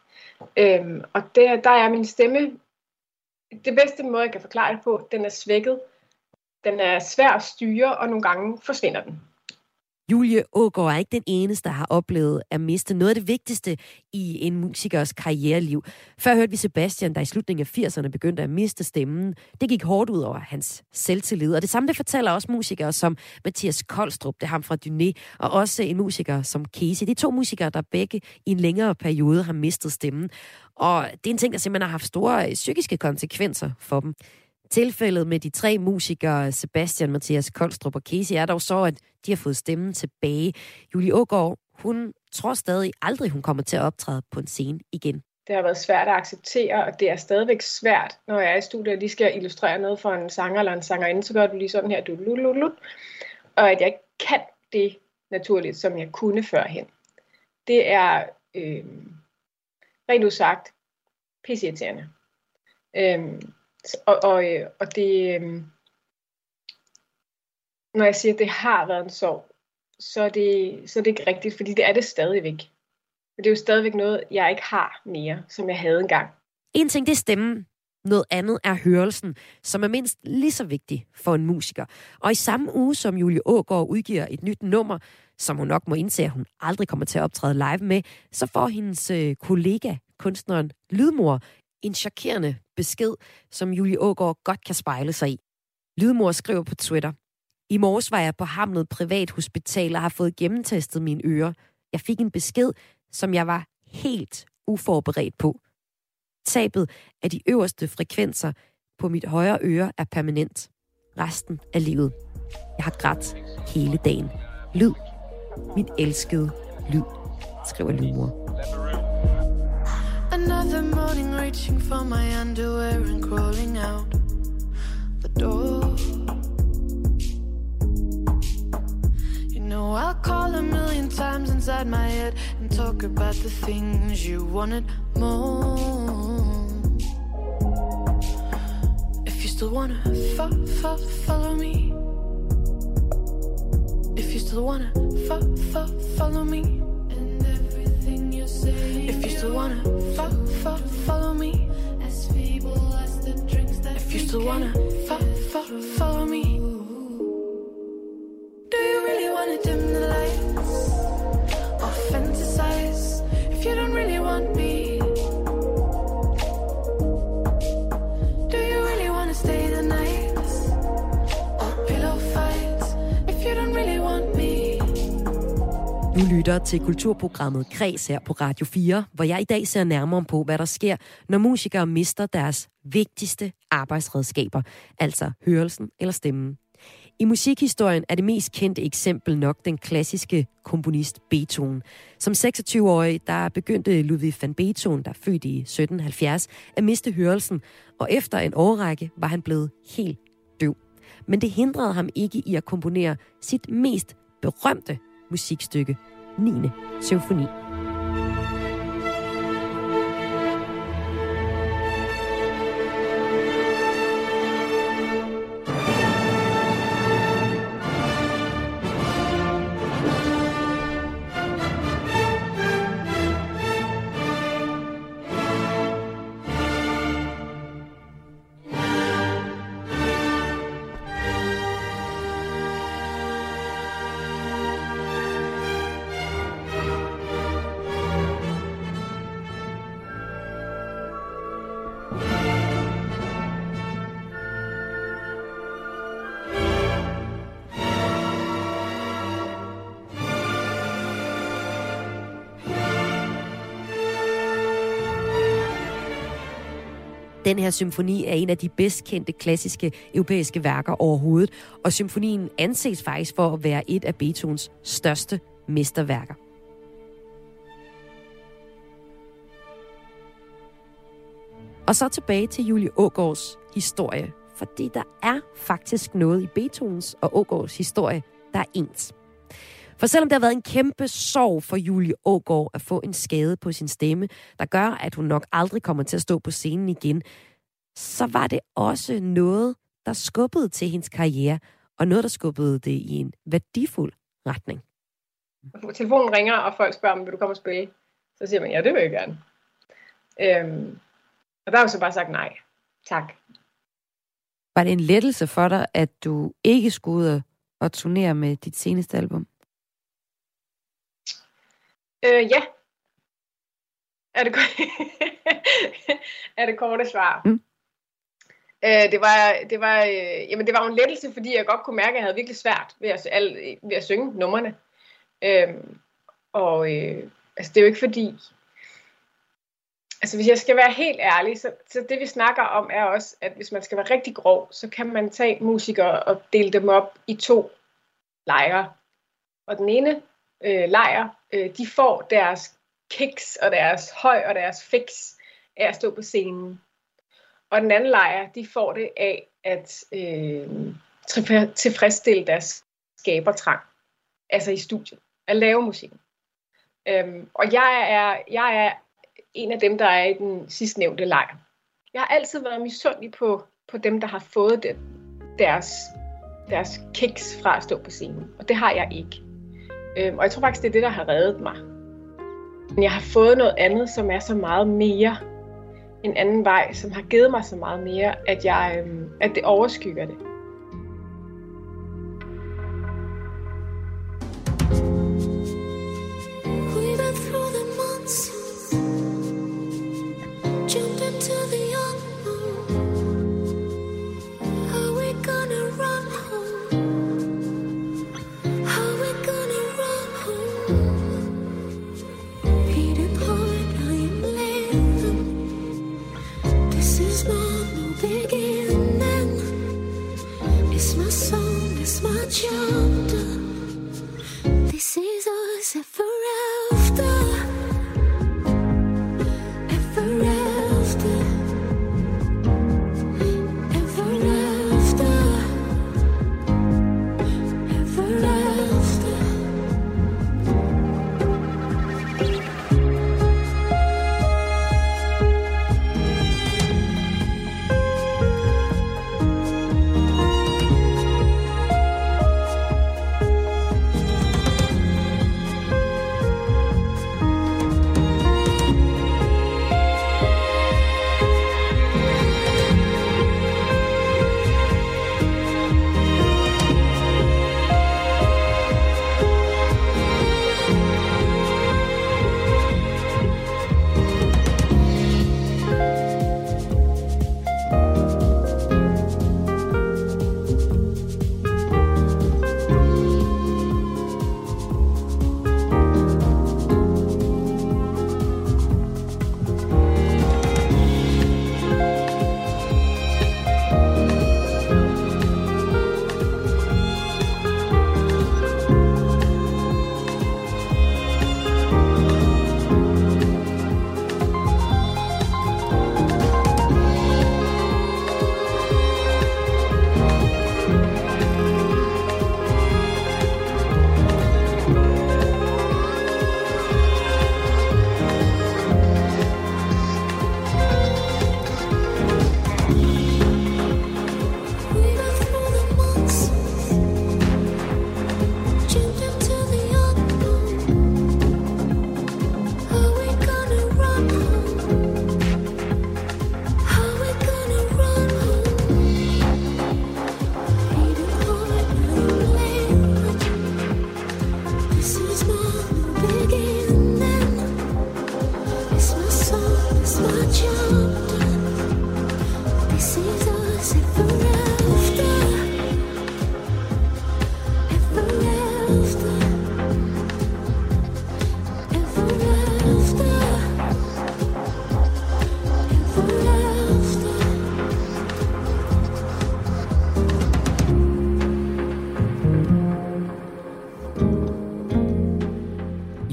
Øh, og der, der er min stemme det bedste måde, jeg kan forklare det på, den er svækket. Den er svær at styre, og nogle gange forsvinder den. Julie Ågaard er ikke den eneste, der har oplevet at miste noget af det vigtigste i en musikers karriereliv. Før hørte vi Sebastian, der i slutningen af 80'erne begyndte at miste stemmen. Det gik hårdt ud over hans selvtillid. Og det samme det fortæller også musikere som Mathias Koldstrup, det er ham fra Dyné, og også en musiker som Casey. De to musikere, der begge i en længere periode har mistet stemmen. Og det er en ting, der simpelthen har haft store psykiske konsekvenser for dem. Tilfældet med de tre musikere, Sebastian, Mathias Koldstrup og Casey, er dog så, at de har fået stemmen tilbage. Julie Ågaard, hun tror stadig aldrig, hun kommer til at optræde på en scene igen. Det har været svært at acceptere, og det er stadigvæk svært, når jeg er i studiet og lige skal illustrere noget for en sanger eller en sangerinde, så gør du lige sådan her, du lululut, og at jeg ikke kan det naturligt, som jeg kunne førhen. Det er øh, rent udsagt pisseirriterende. Øh, og, og, øh, og det, øhm, når jeg siger, at det har været en sorg, så er, det, så er det ikke rigtigt, fordi det er det stadigvæk. Men det er jo stadigvæk noget, jeg ikke har mere, som jeg havde engang. En ting, det er stemmen. Noget andet er hørelsen, som er mindst lige så vigtig for en musiker. Og i samme uge, som Julie Ågaard udgiver et nyt nummer, som hun nok må indse, at hun aldrig kommer til at optræde live med, så får hendes øh, kollega, kunstneren Lydmor, en chokerende besked, som Julie Ågaard godt kan spejle sig i. Lydmor skriver på Twitter, i morges var jeg på Hamlet Privathospital og har fået gennemtestet mine ører. Jeg fik en besked, som jeg var helt uforberedt på. Tabet af de øverste frekvenser på mit højre øre er permanent. Resten af livet. Jeg har grædt hele dagen. Lyd. Min elskede lyd, skriver Lydmor. Another morning reaching for my underwear and crawling out the door. You know, I'll call a million times inside my head and talk about the things you wanted more. If you still wanna fo- fo- follow me, if you still wanna fo- fo- follow me. If you still wanna fo fo follow me, to wanna lytter til kulturprogrammet Kreds her på Radio 4, hvor jeg i dag ser nærmere på, hvad der sker, når musikere mister deres vigtigste arbejdsredskaber, altså hørelsen eller stemmen. I musikhistorien er det mest kendte eksempel nok den klassiske komponist Beethoven. Som 26-årig, der begyndte Ludwig van Beethoven, der født i 1770, at miste hørelsen, og efter en årrække var han blevet helt døv. Men det hindrede ham ikke i at komponere sit mest berømte musikstykke, 9. symfoni. Den her symfoni er en af de bedst kendte klassiske europæiske værker overhovedet, og symfonien anses faktisk for at være et af Beethovens største mesterværker. Og så tilbage til Julie Ågårds historie, fordi der er faktisk noget i Beethovens og Ågårds historie, der er ens. For selvom det har været en kæmpe sorg for Julie Ågaard at få en skade på sin stemme, der gør, at hun nok aldrig kommer til at stå på scenen igen, så var det også noget, der skubbede til hendes karriere, og noget, der skubbede det i en værdifuld retning. Telefonen ringer, og folk spørger, om vil du komme og spille? Så siger man, ja, det vil jeg gerne. Øhm, og der har jeg så bare sagt nej. Tak. Var det en lettelse for dig, at du ikke skulle ud og turnere med dit seneste album? Øh, ja. Er det, [LAUGHS] er det korte svar. Mm. Øh, det var, det var, øh, jamen det var en lettelse, fordi jeg godt kunne mærke, at jeg havde virkelig svært ved at, al, ved at synge numrene. Øh, og øh, altså det er jo ikke fordi, altså hvis jeg skal være helt ærlig, så, så det vi snakker om er også, at hvis man skal være rigtig grov, så kan man tage musikere og dele dem op i to lejre. Og den ene øh, lejr, øh, de får deres kicks og deres høj og deres fix af at stå på scenen. Og den anden lejr, de får det af at øh, tilfredsstille deres skabertrang, altså i studiet, at lave musikken. Øhm, og jeg er, jeg er en af dem, der er i den sidstnævnte lejr. Jeg har altid været misundelig på, på dem, der har fået det, deres, deres kicks fra at stå på scenen. Og det har jeg ikke. Øhm, og jeg tror faktisk, det er det, der har reddet mig. Men jeg har fået noget andet, som er så meget mere en anden vej, som har givet mig så meget mere, at, jeg, øhm, at det overskygger det.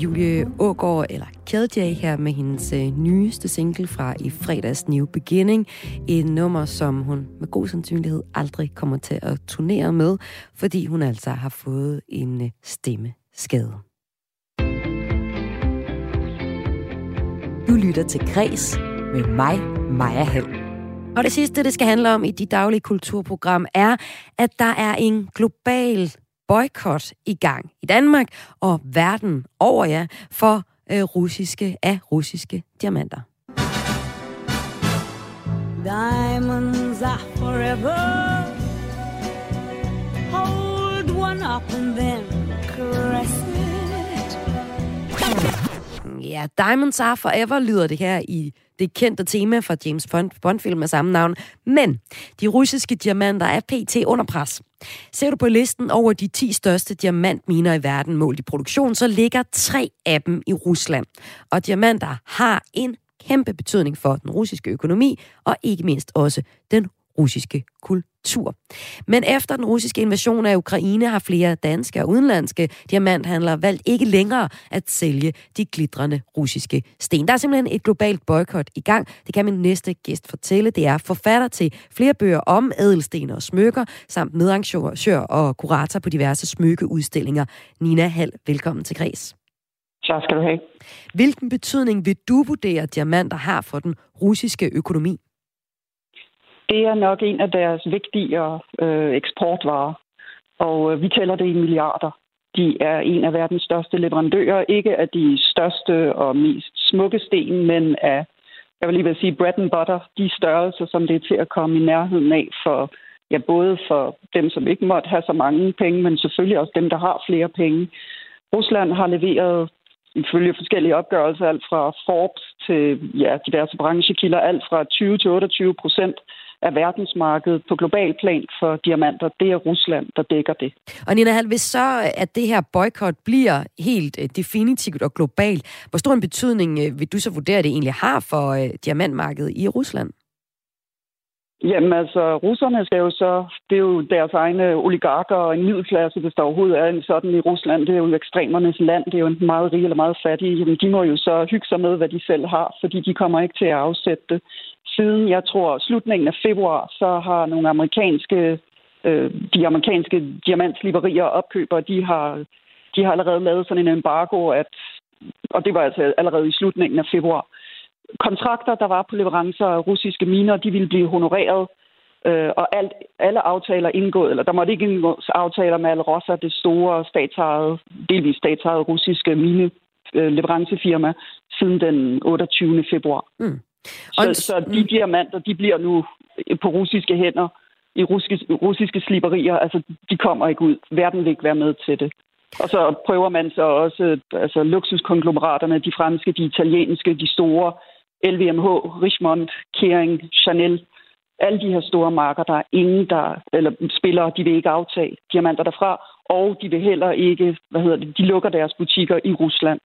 Julie Ågaard, eller Kjeld her med hendes øh, nyeste single fra i fredags New Beginning. Et nummer, som hun med god sandsynlighed aldrig kommer til at turnere med, fordi hun altså har fået en øh, stemmeskade. Du lytter til Græs med mig, Maja Hall. Og det sidste, det skal handle om i de daglige kulturprogram, er, at der er en global boykot i gang i Danmark og verden over ja, for øh, russiske af russiske diamanter. Diamonds are forever. Hold one up and then caress it. Ja, Diamonds are forever lyder det her i det kendte tema fra James Bond-film af samme navn. Men de russiske diamanter er pt. under pres. Ser du på listen over de 10 største diamantminer i verden målt i produktion, så ligger tre af dem i Rusland. Og diamanter har en kæmpe betydning for den russiske økonomi, og ikke mindst også den russiske kultur. Men efter den russiske invasion af Ukraine har flere danske og udenlandske diamanthandlere valgt ikke længere at sælge de glitrende russiske sten. Der er simpelthen et globalt boykot i gang. Det kan min næste gæst fortælle. Det er forfatter til flere bøger om ædelsten og smykker, samt medarrangør og kurator på diverse smykkeudstillinger. Nina Hall, velkommen til Græs. Så skal du have. Hvilken betydning vil du vurdere, at diamanter har for den russiske økonomi? Det er nok en af deres vigtigere øh, eksportvarer, og øh, vi tæller det i milliarder. De er en af verdens største leverandører, ikke af de største og mest smukke sten, men af, jeg vil lige vil sige, bread and butter, de størrelser, som det er til at komme i nærheden af for, ja, både for dem, som ikke måtte have så mange penge, men selvfølgelig også dem, der har flere penge. Rusland har leveret ifølge forskellige opgørelser, alt fra Forbes til ja, diverse branchekilder, alt fra 20 til 28 procent af verdensmarkedet på global plan for diamanter, det er Rusland, der dækker det. Og Nina Hall, hvis så at det her boykot bliver helt øh, definitivt og globalt, hvor stor en betydning øh, vil du så vurdere, det egentlig har for øh, diamantmarkedet i Rusland? Jamen altså, russerne skal jo så, det er jo deres egne oligarker og en middelklasse, hvis der overhovedet er en sådan i Rusland. Det er jo ekstremernes land, det er jo en meget rig eller meget fattig. Jamen, de må jo så hygge sig med, hvad de selv har, fordi de kommer ikke til at afsætte det siden, jeg tror, slutningen af februar, så har nogle amerikanske, øh, de amerikanske diamantsliberier og opkøbere, de har, de har allerede lavet sådan en embargo, at, og det var altså allerede i slutningen af februar. Kontrakter, der var på leverancer af russiske miner, de ville blive honoreret, øh, og alt, alle aftaler indgået, eller der måtte ikke indgås aftaler med Alrosa, det store statsejede, delvis statsejede russiske mine øh, leverancefirma siden den 28. februar. Mm. Så, og... så de diamanter, de bliver nu på russiske hænder i russiske, russiske sliberier. Altså, de kommer ikke ud. Verden vil ikke være med til det. Og så prøver man så også altså, luksuskonglomeraterne, de franske, de italienske, de store, LVMH, Richmond, Kering, Chanel, alle de her store marker, der er ingen, der eller spillere, de vil ikke aftage diamanter derfra, og de vil heller ikke, hvad hedder det, de lukker deres butikker i Rusland,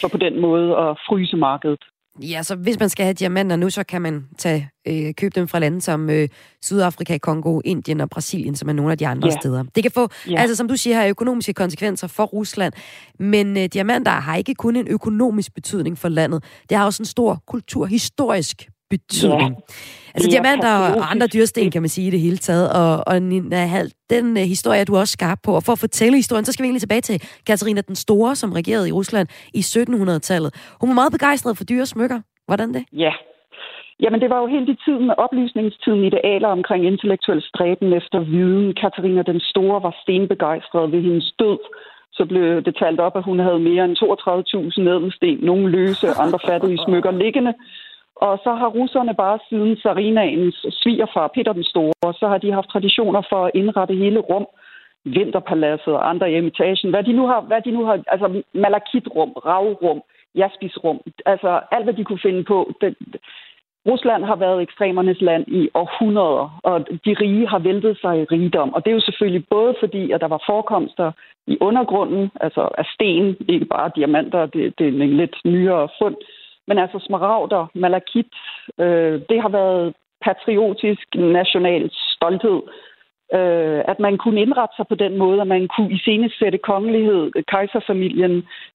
for på den måde at fryse markedet. Ja, så hvis man skal have diamanter nu, så kan man tage, øh, købe dem fra lande som øh, Sydafrika, Kongo, Indien og Brasilien, som er nogle af de andre yeah. steder. Det kan få, yeah. altså som du siger, har økonomiske konsekvenser for Rusland, men øh, diamanter har ikke kun en økonomisk betydning for landet. Det har også en stor kulturhistorisk betydning. Ja. Altså diamanter og andre dyrsten, kan man sige i det hele taget. Og, og Nina den uh, historie du også skarp på. Og for at fortælle historien, så skal vi egentlig tilbage til Katarina den Store, som regerede i Rusland i 1700-tallet. Hun var meget begejstret for dyre smykker. Hvordan det? Ja. Jamen, det var jo helt i tiden med oplysningstiden idealer omkring intellektuel stræben efter viden. Katarina den Store var stenbegejstret ved hendes død så blev det talt op, at hun havde mere end 32.000 ædelsten, nogle løse, andre fattige smykker liggende. Og så har russerne bare siden Sarinaens svigerfar Peter den Store, så har de haft traditioner for at indrette hele rum, Vinterpaladset og andre etagen, hvad de nu har, hvad de nu har altså malakitrum, ravrum, jaspisrum, altså alt, hvad de kunne finde på. Det, Rusland har været ekstremernes land i århundreder, og de rige har væltet sig i rigdom. Og det er jo selvfølgelig både fordi, at der var forekomster i undergrunden, altså af sten, ikke bare diamanter, det, det er en lidt nyere fund, men altså smaragder, malakit, øh, det har været patriotisk national stolthed. Øh, at man kunne indrette sig på den måde, at man kunne iscenesætte kongelighed, kejserfamilien,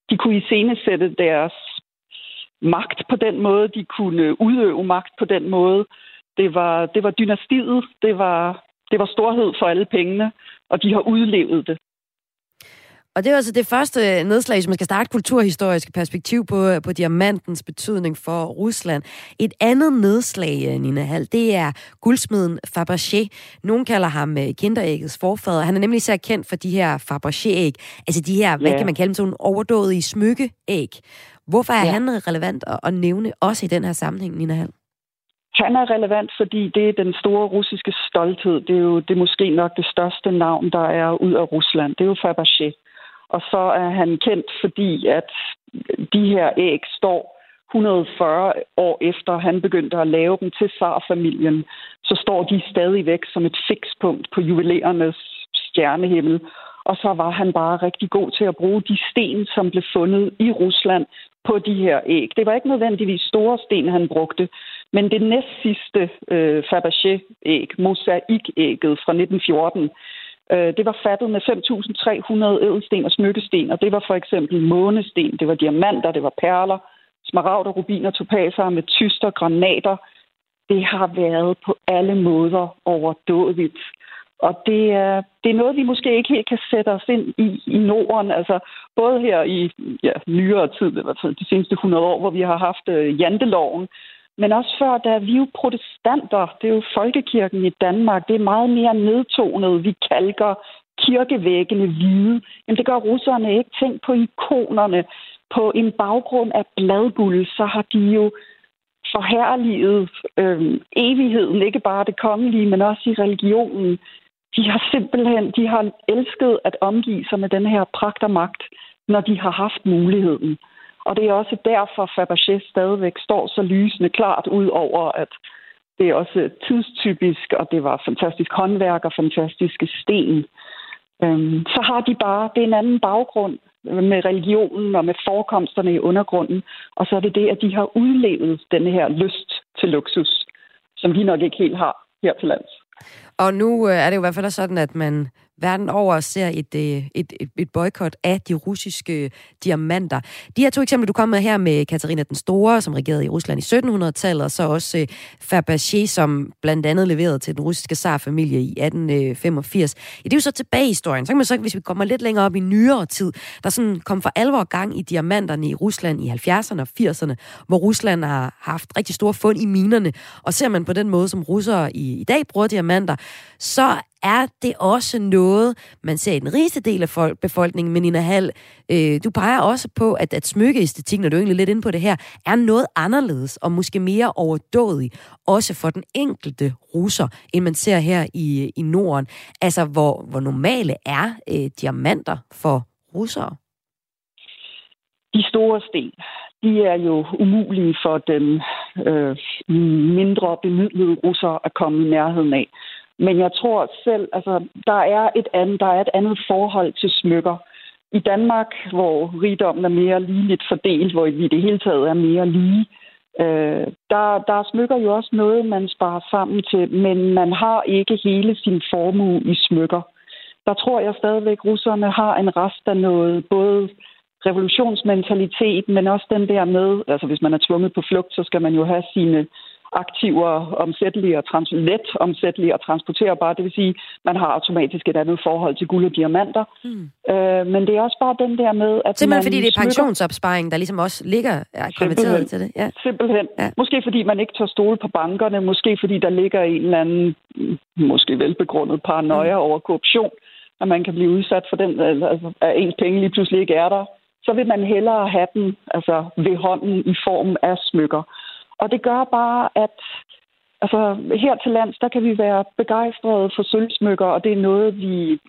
de kunne iscenesætte deres magt på den måde, de kunne udøve magt på den måde. Det var, det var dynastiet, det var, det var storhed for alle pengene, og de har udlevet det. Og det er altså det første nedslag, som man skal starte kulturhistorisk perspektiv på, på diamantens betydning for Rusland. Et andet nedslag, Nina Hall, det er guldsmeden Fabergé. Nogen kalder ham øh, kinderæggets forfader. Han er nemlig især kendt for de her Fabergé-æg. Altså de her, ja. hvad kan man kalde dem, sådan overdådige smykkeæg. Hvorfor er ja. han relevant at, at nævne også i den her sammenhæng, Nina Hall? Han er relevant, fordi det er den store russiske stolthed. Det er jo det er måske nok det største navn, der er ud af Rusland. Det er jo Fabergé. Og så er han kendt, fordi at de her æg står 140 år efter han begyndte at lave dem til farfamilien, så står de stadigvæk som et fikspunkt på juvelerernes stjernehimmel. Og så var han bare rigtig god til at bruge de sten, som blev fundet i Rusland på de her æg. Det var ikke nødvendigvis store sten, han brugte, men det næst sidste øh, Fabergé-æg, mosaikægget fra 1914, Øh, det var fattet med 5.300 ædelsten og smykkesten, og det var for eksempel månesten, det var diamanter, det var perler, smaragder, rubiner, topaser, med tyster, granater. Det har været på alle måder overdådigt. Og det er, det er noget, vi måske ikke helt kan sætte os ind i i Norden. Altså både her i ja, nyere tid, i hvert fald de seneste 100 år, hvor vi har haft øh, janteloven, men også før, da vi jo protestanter, det er jo folkekirken i Danmark, det er meget mere nedtonet. Vi kalker kirkevæggene hvide. Jamen det gør russerne ikke. Tænk på ikonerne. På en baggrund af bladguld, så har de jo forherliget øh, evigheden, ikke bare det kongelige, men også i religionen. De har simpelthen de har elsket at omgive sig med den her pragt og magt, når de har haft muligheden. Og det er også derfor, Fabergé stadigvæk står så lysende klart ud over, at det er også tidstypisk, og det var fantastisk håndværk og fantastiske sten. Øhm, så har de bare, det er en anden baggrund med religionen og med forekomsterne i undergrunden, og så er det det, at de har udlevet denne her lyst til luksus, som vi nok ikke helt har her til lands. Og nu øh, er det jo i hvert fald sådan, at man verden over ser et, øh, et, et, et boykot af de russiske diamanter. De her to eksempler, du kom med her med Katarina den Store, som regerede i Rusland i 1700-tallet, og så også øh, Fabergé, som blandt andet leverede til den russiske zarfamilie i 1885. Ja, det er jo så tilbage i historien. Så kan man så, hvis vi kommer lidt længere op i nyere tid, der sådan kom for alvor gang i diamanterne i Rusland i 70'erne og 80'erne, hvor Rusland har haft rigtig store fund i minerne. Og ser man på den måde, som russere i, i dag bruger diamanter, så er det også noget, man ser i den rigeste del af folk, befolkningen, men Nina Hall, øh, du peger også på, at, at smykkeæstetik, når du er egentlig lidt inde på det her, er noget anderledes og måske mere overdådig, også for den enkelte russer, end man ser her i, i Norden. Altså, hvor, hvor normale er øh, diamanter for russere? De store sten, de er jo umulige for den øh, mindre bemidlede russer at komme i nærheden af. Men jeg tror selv, altså, der er et andet, der er et andet forhold til smykker. I Danmark, hvor rigdommen er mere ligeligt fordelt, hvor vi i det hele taget er mere lige, øh, der, der smykker jo også noget, man sparer sammen til, men man har ikke hele sin formue i smykker. Der tror jeg stadigvæk, russerne har en rest af noget, både revolutionsmentalitet, men også den der med, altså hvis man er tvunget på flugt, så skal man jo have sine aktiver omsættelige og trans- let omsættelige og transporterbare. Det vil sige, man har automatisk et andet forhold til guld og diamanter. Mm. Øh, men det er også bare den der med, at Simpelthen man fordi det er pensionsopsparing, der ligesom også ligger er konverteret til det? Ja. Simpelthen. Ja. Måske fordi man ikke tør stole på bankerne, måske fordi der ligger en eller anden, måske velbegrundet paranoia mm. over korruption, at man kan blive udsat for den, altså, at ens penge lige pludselig ikke er der så vil man hellere have den altså, ved hånden i form af smykker. Og det gør bare, at altså, her til lands, der kan vi være begejstrede for sølvsmykker, og det er noget, vi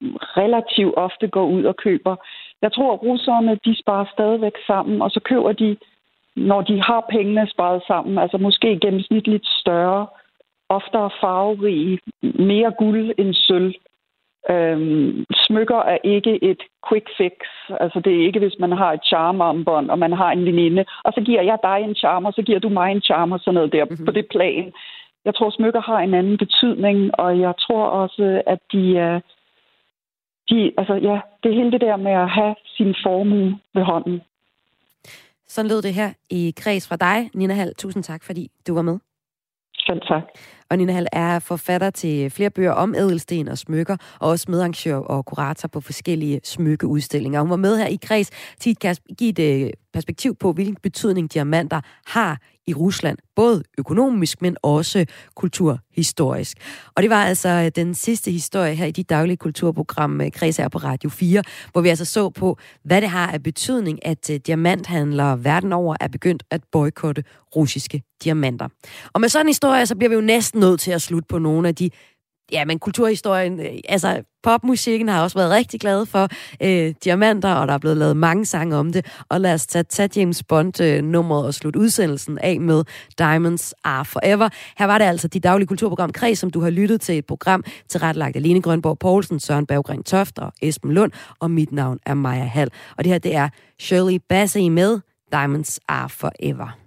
relativt ofte går ud og køber. Jeg tror, at russerne, de sparer stadigvæk sammen, og så køber de, når de har pengene sparet sammen, altså måske gennemsnitligt større, oftere farverige, mere guld end sølv. Øhm, smykker er ikke et quick fix. Altså det er ikke, hvis man har et charmarmbånd, og man har en veninde, og så giver jeg dig en charm, og så giver du mig en charm, og sådan noget der mm-hmm. på det plan. jeg tror, smykker har en anden betydning, og jeg tror også, at de er... De, altså, ja, det hele det der med at have sin formue ved hånden. Sådan lød det her i kreds fra dig, Nina Hall. Tusind tak, fordi du var med. Selv tak. Og Nina Hall er forfatter til flere bøger om ædelsten og smykker, og også medarrangør og kurator på forskellige smykkeudstillinger. Hun var med her i kreds tit, Kasper, giv et øh, perspektiv på, hvilken betydning diamanter har i Rusland, både økonomisk, men også kulturhistorisk. Og det var altså øh, den sidste historie her i dit daglige kulturprogram øh, Kreds her på Radio 4, hvor vi altså så på, hvad det har af betydning, at øh, diamanthandlere verden over er begyndt at boykotte russiske diamanter. Og med sådan en historie, så bliver vi jo næsten nødt til at slutte på nogle af de ja, men kulturhistorien, øh, altså popmusikken har også været rigtig glad for øh, diamanter, og der er blevet lavet mange sange om det. Og lad os tage, tage James Bond-nummeret øh, og slutte udsendelsen af med Diamonds Are Forever. Her var det altså dit daglige kulturprogram Kreds, som du har lyttet til et program til retlagt af Lene Grønborg Poulsen, Søren Berggren Toft og Esben Lund, og mit navn er Maja Hall. Og det her, det er Shirley Bassey med Diamonds Are Forever.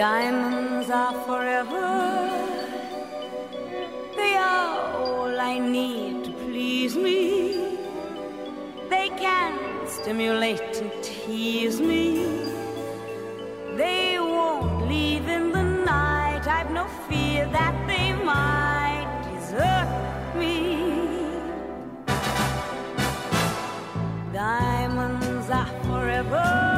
Diamonds are forever. They are all I need to please me. They can stimulate and tease me. They won't leave in the night. I've no fear that they might desert me. Diamonds are forever.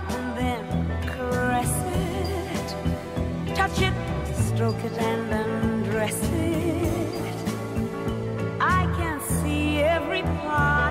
top and then caress it. Touch it, stroke it, and undress it. I can see every part.